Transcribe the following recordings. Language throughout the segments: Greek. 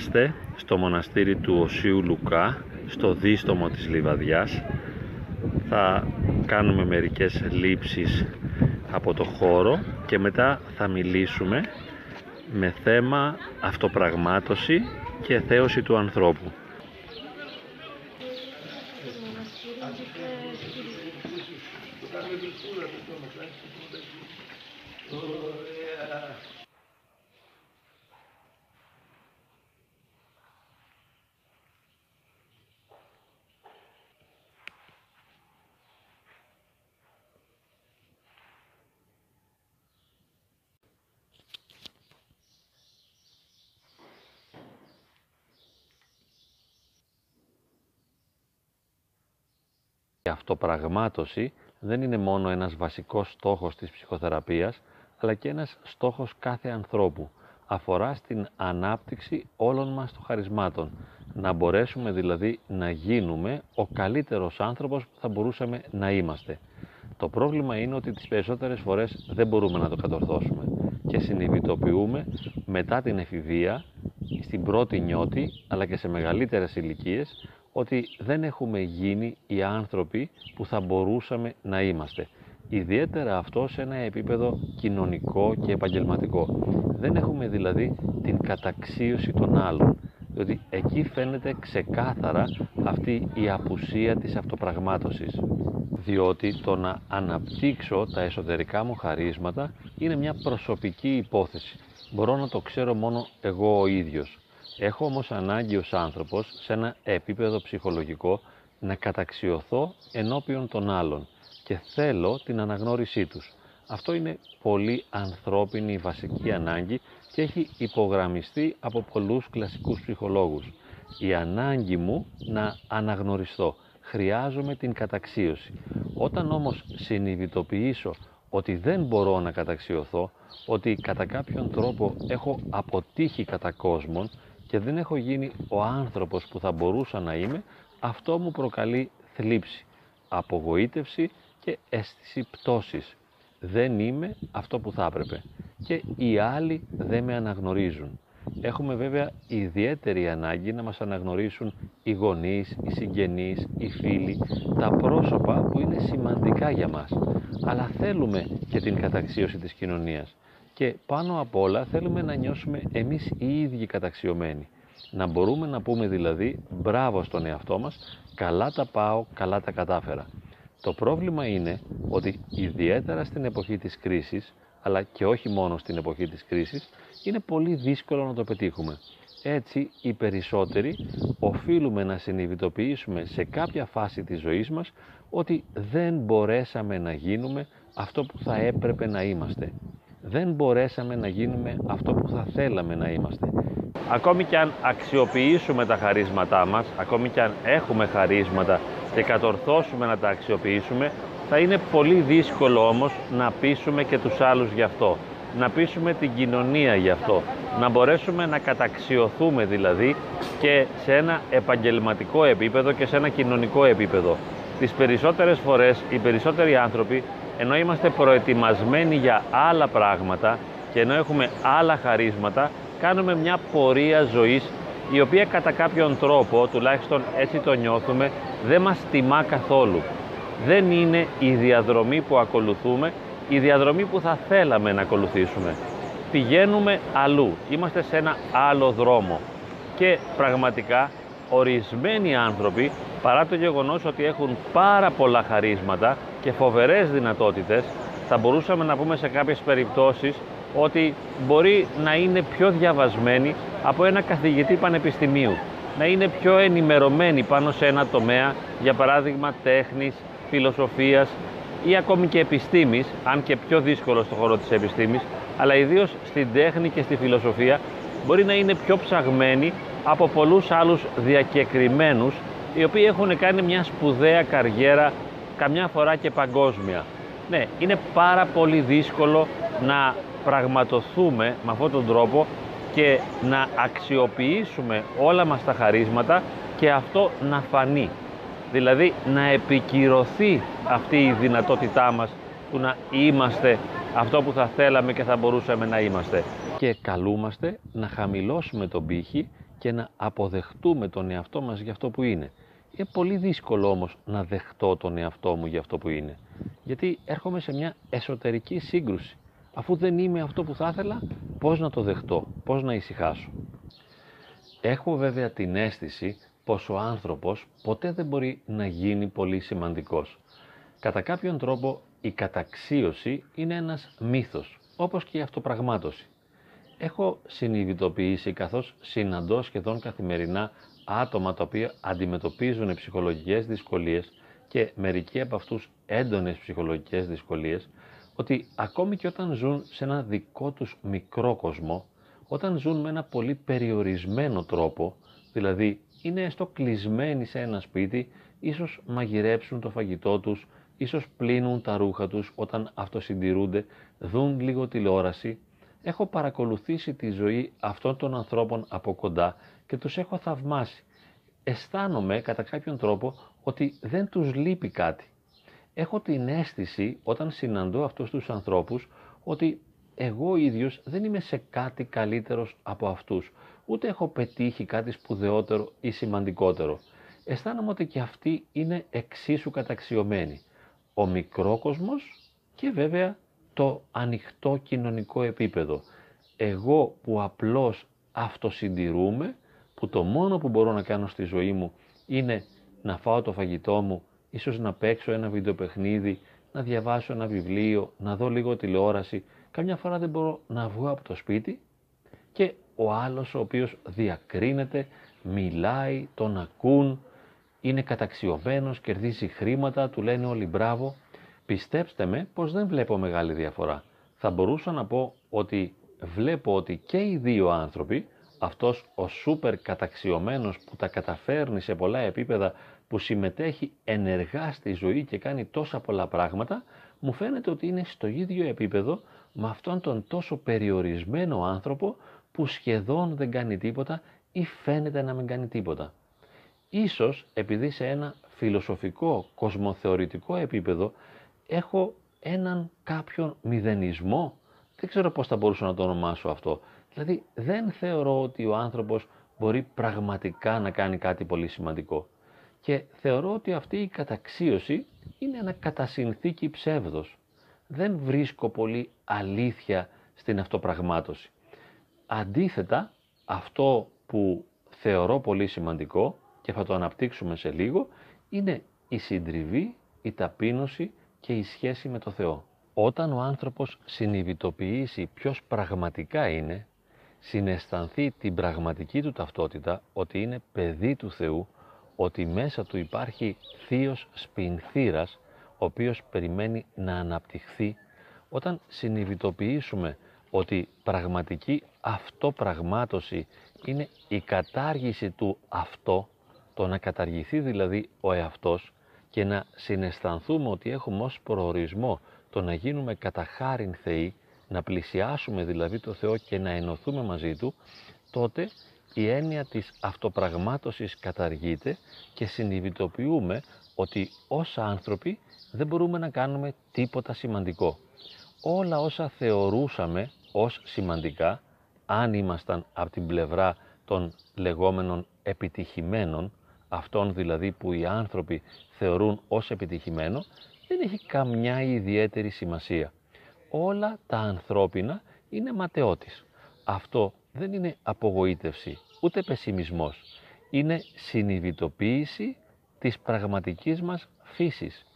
Είμαστε στο μοναστήρι του Οσίου Λουκά, στο δίστομο της Λιβαδιάς. Θα κάνουμε μερικές λήψεις από το χώρο και μετά θα μιλήσουμε με θέμα αυτοπραγμάτωση και θέωση του ανθρώπου. Η αυτοπραγμάτωση δεν είναι μόνο ένας βασικός στόχος της ψυχοθεραπείας, αλλά και ένας στόχος κάθε ανθρώπου. Αφορά στην ανάπτυξη όλων μας των χαρισμάτων. Να μπορέσουμε δηλαδή να γίνουμε ο καλύτερος άνθρωπος που θα μπορούσαμε να είμαστε. Το πρόβλημα είναι ότι τις περισσότερες φορές δεν μπορούμε να το κατορθώσουμε και συνειδητοποιούμε μετά την εφηβεία, στην πρώτη νιώτη, αλλά και σε μεγαλύτερες ηλικίες, ότι δεν έχουμε γίνει οι άνθρωποι που θα μπορούσαμε να είμαστε. Ιδιαίτερα αυτό σε ένα επίπεδο κοινωνικό και επαγγελματικό. Δεν έχουμε δηλαδή την καταξίωση των άλλων, διότι εκεί φαίνεται ξεκάθαρα αυτή η απουσία της αυτοπραγμάτωσης. Διότι το να αναπτύξω τα εσωτερικά μου χαρίσματα είναι μια προσωπική υπόθεση. Μπορώ να το ξέρω μόνο εγώ ο ίδιος. Έχω όμως ανάγκη ως άνθρωπος σε ένα επίπεδο ψυχολογικό να καταξιωθώ ενώπιον των άλλων και θέλω την αναγνώρισή τους. Αυτό είναι πολύ ανθρώπινη βασική ανάγκη και έχει υπογραμμιστεί από πολλούς κλασικούς ψυχολόγους. Η ανάγκη μου να αναγνωριστώ. Χρειάζομαι την καταξίωση. Όταν όμως συνειδητοποιήσω ότι δεν μπορώ να καταξιωθώ, ότι κατά κάποιον τρόπο έχω αποτύχει κατά κόσμον και δεν έχω γίνει ο άνθρωπος που θα μπορούσα να είμαι, αυτό μου προκαλεί θλίψη, απογοήτευση και αίσθηση πτώσης. Δεν είμαι αυτό που θα έπρεπε και οι άλλοι δεν με αναγνωρίζουν. Έχουμε βέβαια ιδιαίτερη ανάγκη να μας αναγνωρίσουν οι γονείς, οι συγγενείς, οι φίλοι, τα πρόσωπα που είναι σημαντικά για μας. Αλλά θέλουμε και την καταξίωση της κοινωνίας και πάνω απ' όλα θέλουμε να νιώσουμε εμείς οι ίδιοι καταξιωμένοι. Να μπορούμε να πούμε δηλαδή μπράβο στον εαυτό μας, καλά τα πάω, καλά τα κατάφερα. Το πρόβλημα είναι ότι ιδιαίτερα στην εποχή της κρίσης, αλλά και όχι μόνο στην εποχή της κρίσης, είναι πολύ δύσκολο να το πετύχουμε. Έτσι, οι περισσότεροι οφείλουμε να συνειδητοποιήσουμε σε κάποια φάση της ζωής μας ότι δεν μπορέσαμε να γίνουμε αυτό που θα έπρεπε να είμαστε δεν μπορέσαμε να γίνουμε αυτό που θα θέλαμε να είμαστε. Ακόμη και αν αξιοποιήσουμε τα χαρίσματά μας, ακόμη και αν έχουμε χαρίσματα και κατορθώσουμε να τα αξιοποιήσουμε, θα είναι πολύ δύσκολο όμως να πείσουμε και τους άλλους γι' αυτό, να πείσουμε την κοινωνία γι' αυτό, να μπορέσουμε να καταξιωθούμε δηλαδή και σε ένα επαγγελματικό επίπεδο και σε ένα κοινωνικό επίπεδο. Τις περισσότερες φορές οι περισσότεροι άνθρωποι ενώ είμαστε προετοιμασμένοι για άλλα πράγματα και ενώ έχουμε άλλα χαρίσματα, κάνουμε μια πορεία ζωής η οποία κατά κάποιον τρόπο, τουλάχιστον έτσι το νιώθουμε, δεν μας τιμά καθόλου. Δεν είναι η διαδρομή που ακολουθούμε, η διαδρομή που θα θέλαμε να ακολουθήσουμε. Πηγαίνουμε αλλού, είμαστε σε ένα άλλο δρόμο και πραγματικά ορισμένοι άνθρωποι, παρά το γεγονός ότι έχουν πάρα πολλά χαρίσματα, και φοβερές δυνατότητες, θα μπορούσαμε να πούμε σε κάποιες περιπτώσεις ότι μπορεί να είναι πιο διαβασμένοι από ένα καθηγητή πανεπιστημίου, να είναι πιο ενημερωμένοι πάνω σε ένα τομέα, για παράδειγμα τέχνης, φιλοσοφίας ή ακόμη και επιστήμης, αν και πιο δύσκολο στο χώρο της επιστήμης, αλλά ιδίως στην τέχνη και στη φιλοσοφία μπορεί να είναι πιο ψαγμένοι από πολλούς άλλους διακεκριμένους οι οποίοι έχουν κάνει μια σπουδαία καριέρα καμιά φορά και παγκόσμια. Ναι, είναι πάρα πολύ δύσκολο να πραγματοθούμε με αυτόν τον τρόπο και να αξιοποιήσουμε όλα μας τα χαρίσματα και αυτό να φανεί. Δηλαδή να επικυρωθεί αυτή η δυνατότητά μας που να είμαστε αυτό που θα θέλαμε και θα μπορούσαμε να είμαστε. Και καλούμαστε να χαμηλώσουμε τον πύχη και να αποδεχτούμε τον εαυτό μας για αυτό που είναι. Είναι πολύ δύσκολο όμως να δεχτώ τον εαυτό μου για αυτό που είναι. Γιατί έρχομαι σε μια εσωτερική σύγκρουση. Αφού δεν είμαι αυτό που θα ήθελα, πώς να το δεχτώ, πώς να ησυχάσω. Έχω βέβαια την αίσθηση πως ο άνθρωπος ποτέ δεν μπορεί να γίνει πολύ σημαντικός. Κατά κάποιον τρόπο η καταξίωση είναι ένας μύθος, όπως και η αυτοπραγμάτωση. Έχω συνειδητοποιήσει καθώς συναντώ σχεδόν καθημερινά άτομα τα οποία αντιμετωπίζουν ψυχολογικές δυσκολίες και μερικοί από αυτούς έντονες ψυχολογικές δυσκολίες, ότι ακόμη και όταν ζουν σε ένα δικό τους μικρό κόσμο, όταν ζουν με ένα πολύ περιορισμένο τρόπο, δηλαδή είναι έστω κλεισμένοι σε ένα σπίτι, ίσως μαγειρέψουν το φαγητό τους, ίσως πλύνουν τα ρούχα τους όταν αυτοσυντηρούνται, δουν λίγο τηλεόραση. Έχω παρακολουθήσει τη ζωή αυτών των ανθρώπων από κοντά και τους έχω θαυμάσει. Αισθάνομαι κατά κάποιον τρόπο ότι δεν τους λείπει κάτι. Έχω την αίσθηση όταν συναντώ αυτούς τους ανθρώπους ότι εγώ ίδιος δεν είμαι σε κάτι καλύτερος από αυτούς, ούτε έχω πετύχει κάτι σπουδαιότερο ή σημαντικότερο. Αισθάνομαι ότι και αυτοί είναι εξίσου καταξιωμένοι. Ο μικρόκοσμος και βέβαια το ανοιχτό κοινωνικό επίπεδο. Εγώ που απλώς αυτοσυντηρούμε, που το μόνο που μπορώ να κάνω στη ζωή μου είναι να φάω το φαγητό μου, ίσως να παίξω ένα βιντεοπαιχνίδι, να διαβάσω ένα βιβλίο, να δω λίγο τηλεόραση, καμιά φορά δεν μπορώ να βγω από το σπίτι και ο άλλος ο οποίος διακρίνεται, μιλάει, τον ακούν, είναι καταξιωμένος, κερδίζει χρήματα, του λένε όλοι μπράβο. Πιστέψτε με πως δεν βλέπω μεγάλη διαφορά. Θα μπορούσα να πω ότι βλέπω ότι και οι δύο άνθρωποι, αυτός ο σούπερ καταξιωμένος που τα καταφέρνει σε πολλά επίπεδα, που συμμετέχει ενεργά στη ζωή και κάνει τόσα πολλά πράγματα, μου φαίνεται ότι είναι στο ίδιο επίπεδο με αυτόν τον τόσο περιορισμένο άνθρωπο που σχεδόν δεν κάνει τίποτα ή φαίνεται να μην κάνει τίποτα. Ίσως επειδή σε ένα φιλοσοφικό, κοσμοθεωρητικό επίπεδο έχω έναν κάποιον μηδενισμό, δεν ξέρω πώς θα μπορούσα να το ονομάσω αυτό. Δηλαδή δεν θεωρώ ότι ο άνθρωπος μπορεί πραγματικά να κάνει κάτι πολύ σημαντικό. Και θεωρώ ότι αυτή η καταξίωση είναι ένα κατασυνθήκη ψεύδος δεν βρίσκω πολύ αλήθεια στην αυτοπραγμάτωση. Αντίθετα, αυτό που θεωρώ πολύ σημαντικό και θα το αναπτύξουμε σε λίγο, είναι η συντριβή, η ταπείνωση και η σχέση με το Θεό. Όταν ο άνθρωπος συνειδητοποιήσει ποιος πραγματικά είναι, συναισθανθεί την πραγματική του ταυτότητα ότι είναι παιδί του Θεού, ότι μέσα του υπάρχει θείος σπινθήρας, ο οποίος περιμένει να αναπτυχθεί. Όταν συνειδητοποιήσουμε ότι πραγματική αυτοπραγμάτωση είναι η κατάργηση του αυτό, το να καταργηθεί δηλαδή ο εαυτός και να συναισθανθούμε ότι έχουμε ως προορισμό το να γίνουμε κατά χάριν Θεοί, να πλησιάσουμε δηλαδή το Θεό και να ενωθούμε μαζί Του, τότε η έννοια της αυτοπραγμάτωσης καταργείται και συνειδητοποιούμε ότι ως άνθρωποι δεν μπορούμε να κάνουμε τίποτα σημαντικό. Όλα όσα θεωρούσαμε ως σημαντικά, αν ήμασταν από την πλευρά των λεγόμενων επιτυχημένων, αυτών δηλαδή που οι άνθρωποι θεωρούν ως επιτυχημένο, δεν έχει καμιά ιδιαίτερη σημασία. Όλα τα ανθρώπινα είναι ματαιότης. Αυτό δεν είναι απογοήτευση, ούτε πεσιμισμός. Είναι συνειδητοποίηση της πραγματικής μας φύσης.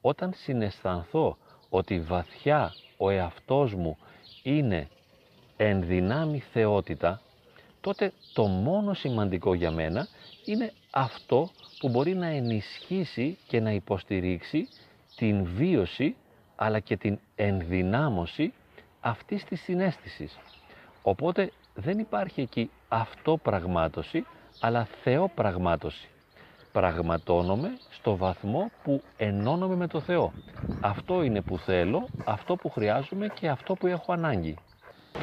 Όταν συναισθανθώ ότι βαθιά ο εαυτός μου είναι ενδυνάμει θεότητα, τότε το μόνο σημαντικό για μένα είναι αυτό που μπορεί να ενισχύσει και να υποστηρίξει την βίωση αλλά και την ενδυνάμωση αυτής της συνέστησης. Οπότε δεν υπάρχει εκεί αυτό πραγμάτωση, αλλά θεοπραγμάτωση πραγματώνομαι στο βαθμό που ενώνομαι με το Θεό. Αυτό είναι που θέλω, αυτό που χρειάζομαι και αυτό που έχω ανάγκη.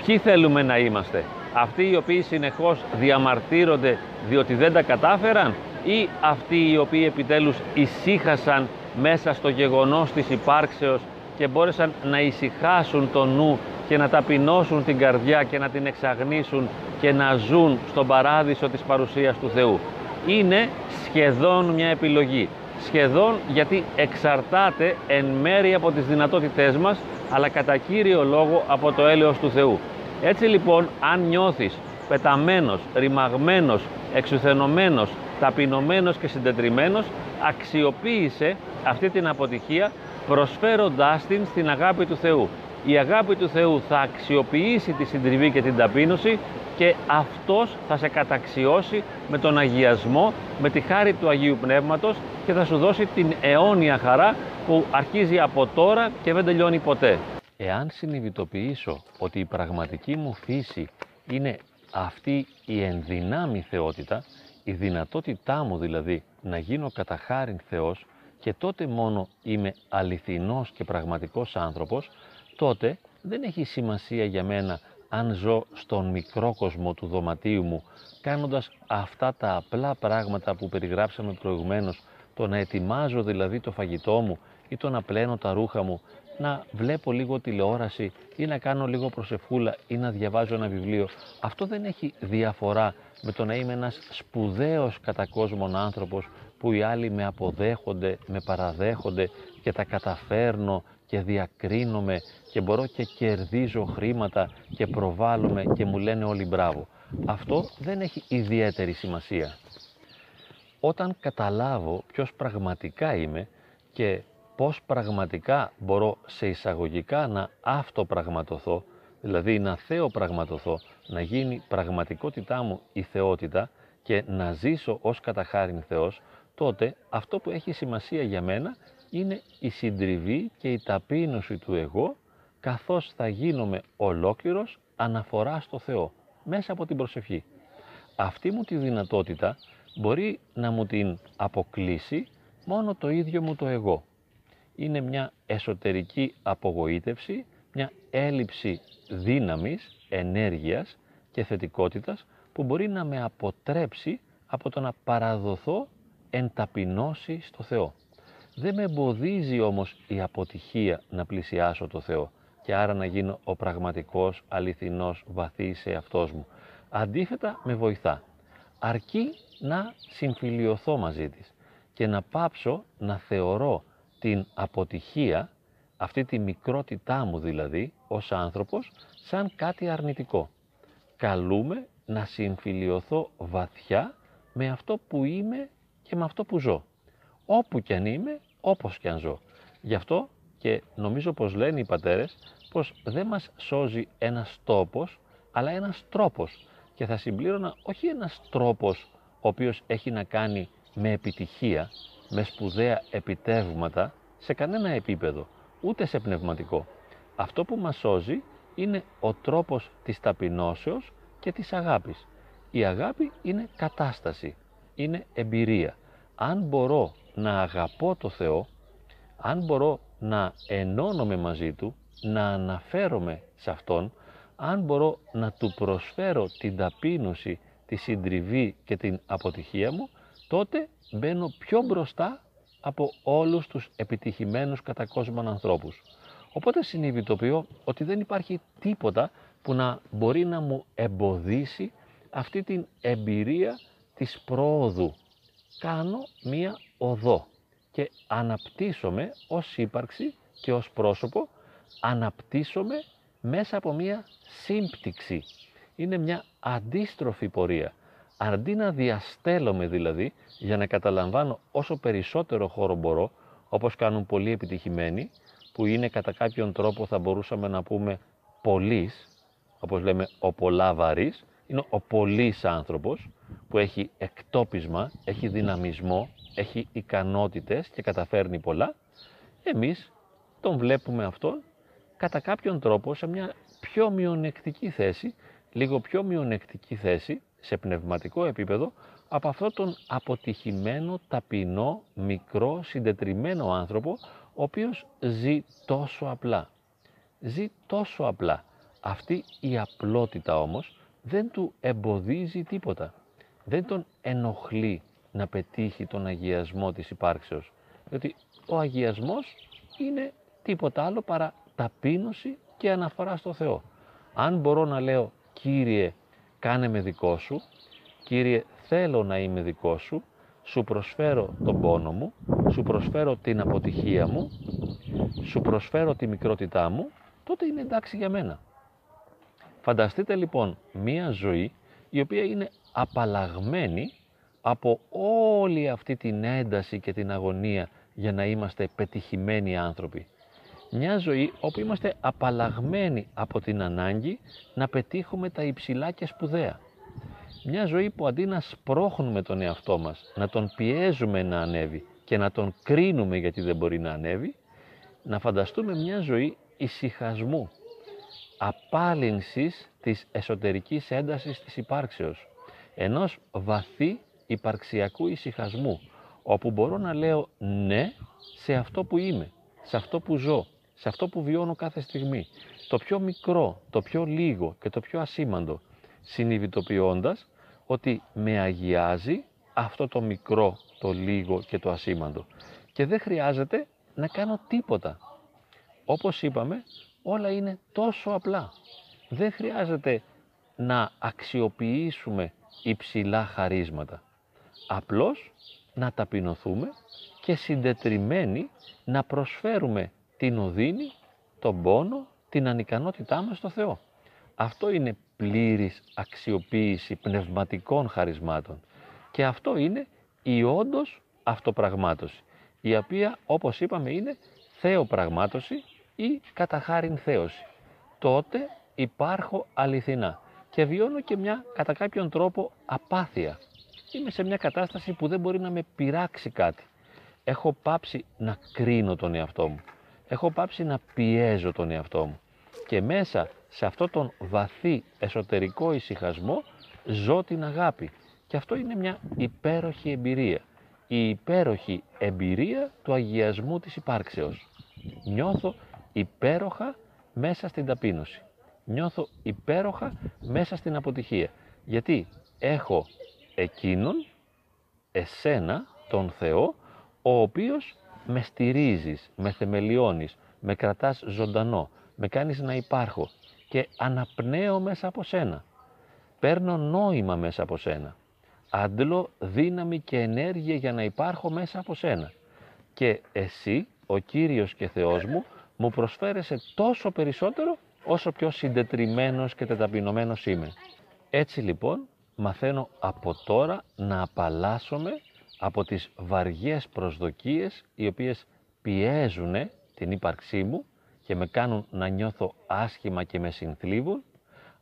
Ποιοι θέλουμε να είμαστε, αυτοί οι οποίοι συνεχώς διαμαρτύρονται διότι δεν τα κατάφεραν ή αυτοί οι οποίοι επιτέλους ησύχασαν μέσα στο γεγονός της υπάρξεως και μπόρεσαν να ησυχάσουν το νου και να ταπεινώσουν την καρδιά και να την εξαγνίσουν και να ζουν στον παράδεισο της παρουσίας του Θεού. Είναι σχεδόν μια επιλογή. Σχεδόν γιατί εξαρτάται εν μέρη από τις δυνατότητές μας αλλά κατά κύριο λόγο από το έλεος του Θεού. Έτσι λοιπόν αν νιώθεις πεταμένος, ρημαγμένος, εξουθενωμένος, ταπεινωμένος και συντετριμένος αξιοποίησε αυτή την αποτυχία προσφέροντάς την στην αγάπη του Θεού. Η αγάπη του Θεού θα αξιοποιήσει τη συντριβή και την ταπείνωση και αυτός θα σε καταξιώσει με τον αγιασμό, με τη χάρη του Αγίου Πνεύματος και θα σου δώσει την αιώνια χαρά που αρχίζει από τώρα και δεν τελειώνει ποτέ. Εάν συνειδητοποιήσω ότι η πραγματική μου φύση είναι αυτή η ενδυνάμει θεότητα, η δυνατότητά μου δηλαδή να γίνω κατά χάριν Θεός και τότε μόνο είμαι αληθινός και πραγματικός άνθρωπος, τότε δεν έχει σημασία για μένα αν ζω στον μικρό κόσμο του δωματίου μου, κάνοντας αυτά τα απλά πράγματα που περιγράψαμε προηγουμένως, το να ετοιμάζω δηλαδή το φαγητό μου ή το να πλένω τα ρούχα μου, να βλέπω λίγο τηλεόραση ή να κάνω λίγο προσευχούλα ή να διαβάζω ένα βιβλίο. Αυτό δεν έχει διαφορά με το να είμαι ένας σπουδαίος κατά κόσμον άνθρωπος που οι άλλοι με αποδέχονται, με παραδέχονται και τα καταφέρνω και διακρίνομαι και μπορώ και κερδίζω χρήματα και προβάλλομαι και μου λένε όλοι μπράβο. Αυτό δεν έχει ιδιαίτερη σημασία. Όταν καταλάβω ποιος πραγματικά είμαι και πώς πραγματικά μπορώ σε εισαγωγικά να αυτοπραγματοθώ, δηλαδή να θεοπραγματοθώ, να γίνει πραγματικότητά μου η θεότητα και να ζήσω ως καταχάριν Θεός, τότε αυτό που έχει σημασία για μένα είναι η συντριβή και η ταπείνωση του εγώ, καθώς θα γίνομαι ολόκληρος αναφορά στο Θεό, μέσα από την προσευχή. Αυτή μου τη δυνατότητα μπορεί να μου την αποκλείσει μόνο το ίδιο μου το εγώ. Είναι μια εσωτερική απογοήτευση, μια έλλειψη δύναμης, ενέργειας και θετικότητας που μπορεί να με αποτρέψει από το να παραδοθώ εν ταπεινώσει στο Θεό. Δεν με εμποδίζει όμως η αποτυχία να πλησιάσω το Θεό και άρα να γίνω ο πραγματικός, αληθινός, βαθύς σε αυτός μου. Αντίθετα με βοηθά. Αρκεί να συμφιλιωθώ μαζί της και να πάψω να θεωρώ την αποτυχία, αυτή τη μικρότητά μου δηλαδή, ως άνθρωπος, σαν κάτι αρνητικό. Καλούμε να συμφιλιωθώ βαθιά με αυτό που είμαι και με αυτό που ζω. Όπου και αν είμαι, όπως και αν ζω. Γι' αυτό και νομίζω πως λένε οι πατέρες πως δεν μας σώζει ένας τόπος, αλλά ένας τρόπος. Και θα συμπλήρωνα όχι ένας τρόπος ο οποίος έχει να κάνει με επιτυχία, με σπουδαία επιτεύγματα, σε κανένα επίπεδο, ούτε σε πνευματικό. Αυτό που μας σώζει είναι ο τρόπος της ταπεινώσεως και της αγάπης. Η αγάπη είναι κατάσταση, είναι εμπειρία. Αν μπορώ να αγαπώ το Θεό, αν μπορώ να ενώνομαι μαζί Του, να αναφέρομαι σε Αυτόν, αν μπορώ να Του προσφέρω την ταπείνωση, τη συντριβή και την αποτυχία μου, τότε μπαίνω πιο μπροστά από όλους τους επιτυχημένους κατά κόσμον ανθρώπους. Οπότε συνειδητοποιώ ότι δεν υπάρχει τίποτα που να μπορεί να μου εμποδίσει αυτή την εμπειρία της πρόοδου. Κάνω μία οδό και αναπτύσσομαι ως ύπαρξη και ως πρόσωπο, αναπτύσσομαι μέσα από μία σύμπτυξη. Είναι μια αντίστροφη πορεία. Αντί να διαστέλλομαι δηλαδή για να καταλαμβάνω όσο περισσότερο χώρο μπορώ, όπως κάνουν πολλοί επιτυχημένοι, που είναι κατά κάποιον τρόπο θα μπορούσαμε να πούμε πολλής, όπως λέμε ο πολλά βαρύς, είναι ο πολλής άνθρωπος που έχει εκτόπισμα, έχει δυναμισμό, έχει ικανότητες και καταφέρνει πολλά, εμείς τον βλέπουμε αυτό κατά κάποιον τρόπο σε μια πιο μειονεκτική θέση, λίγο πιο μειονεκτική θέση σε πνευματικό επίπεδο από αυτόν τον αποτυχημένο, ταπεινό, μικρό, συντετριμένο άνθρωπο ο οποίος ζει τόσο απλά. Ζει τόσο απλά. Αυτή η απλότητα όμως δεν του εμποδίζει τίποτα. Δεν τον ενοχλεί να πετύχει τον αγιασμό της υπάρξεως. Διότι ο αγιασμός είναι τίποτα άλλο παρά ταπείνωση και αναφορά στο Θεό. Αν μπορώ να λέω Κύριε κάνε με δικό σου, Κύριε θέλω να είμαι δικό σου, σου προσφέρω τον πόνο μου, σου προσφέρω την αποτυχία μου, σου προσφέρω τη μικρότητά μου, τότε είναι εντάξει για μένα. Φανταστείτε λοιπόν μία ζωή η οποία είναι απαλλαγμένη από όλη αυτή την ένταση και την αγωνία για να είμαστε πετυχημένοι άνθρωποι. Μια ζωή όπου είμαστε απαλλαγμένοι από την ανάγκη να πετύχουμε τα υψηλά και σπουδαία. Μια ζωή που αντί να σπρώχνουμε τον εαυτό μας, να τον πιέζουμε να ανέβει και να τον κρίνουμε γιατί δεν μπορεί να ανέβει, να φανταστούμε μια ζωή ησυχασμού, απάλυνσης της εσωτερικής έντασης της υπάρξεως, ενός βαθύ υπαρξιακού ησυχασμού, όπου μπορώ να λέω ναι σε αυτό που είμαι, σε αυτό που ζω, σε αυτό που βιώνω κάθε στιγμή. Το πιο μικρό, το πιο λίγο και το πιο ασήμαντο, συνειδητοποιώντας ότι με αγιάζει αυτό το μικρό, το λίγο και το ασήμαντο. Και δεν χρειάζεται να κάνω τίποτα. Όπως είπαμε, όλα είναι τόσο απλά. Δεν χρειάζεται να αξιοποιήσουμε υψηλά χαρίσματα. Απλώς να ταπεινωθούμε και συντετριμένοι να προσφέρουμε την οδύνη, τον πόνο, την ανικανότητά μας στο Θεό. Αυτό είναι πλήρης αξιοποίηση πνευματικών χαρισμάτων και αυτό είναι η όντως αυτοπραγμάτωση, η οποία όπως είπαμε είναι θεοπραγμάτωση ή καταχάριν θέωση. Τότε υπάρχω αληθινά και βιώνω και μια κατά κάποιον τρόπο απάθεια. Είμαι σε μια κατάσταση που δεν μπορεί να με πειράξει κάτι. Έχω πάψει να κρίνω τον εαυτό μου. Έχω πάψει να πιέζω τον εαυτό μου. Και μέσα σε αυτό τον βαθύ εσωτερικό ησυχασμό ζω την αγάπη. Και αυτό είναι μια υπέροχη εμπειρία. Η υπέροχη εμπειρία του αγιασμού της υπάρξεως. Νιώθω υπέροχα μέσα στην ταπείνωση. Νιώθω υπέροχα μέσα στην αποτυχία. Γιατί έχω εκείνον, εσένα, τον Θεό, ο οποίος με στηρίζεις, με θεμελιώνεις, με κρατάς ζωντανό, με κάνεις να υπάρχω και αναπνέω μέσα από σένα. Παίρνω νόημα μέσα από σένα. Αντλώ δύναμη και ενέργεια για να υπάρχω μέσα από σένα. Και εσύ, ο Κύριος και Θεός μου, μου προσφέρεσαι τόσο περισσότερο όσο πιο συντετριμένος και τεταπεινωμένος είμαι. Έτσι λοιπόν μαθαίνω από τώρα να απαλλάσσομαι από τις βαριές προσδοκίες οι οποίες πιέζουν την ύπαρξή μου και με κάνουν να νιώθω άσχημα και με συνθλίβουν,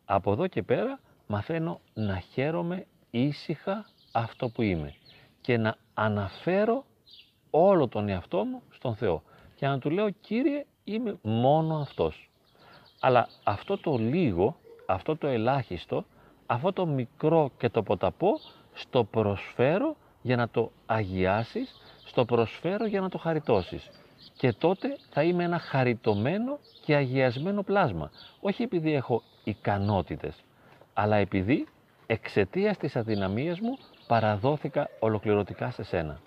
από εδώ και πέρα μαθαίνω να χαίρομαι ήσυχα αυτό που είμαι και να αναφέρω όλο τον εαυτό μου στον Θεό και να του λέω Κύριε είμαι μόνο αυτός. Αλλά αυτό το λίγο, αυτό το ελάχιστο, αυτό το μικρό και το ποταπό στο προσφέρω για να το αγιάσεις, στο προσφέρω για να το χαριτώσεις. Και τότε θα είμαι ένα χαριτωμένο και αγιασμένο πλάσμα. Όχι επειδή έχω ικανότητες, αλλά επειδή εξαιτίας της αδυναμίας μου παραδόθηκα ολοκληρωτικά σε σένα.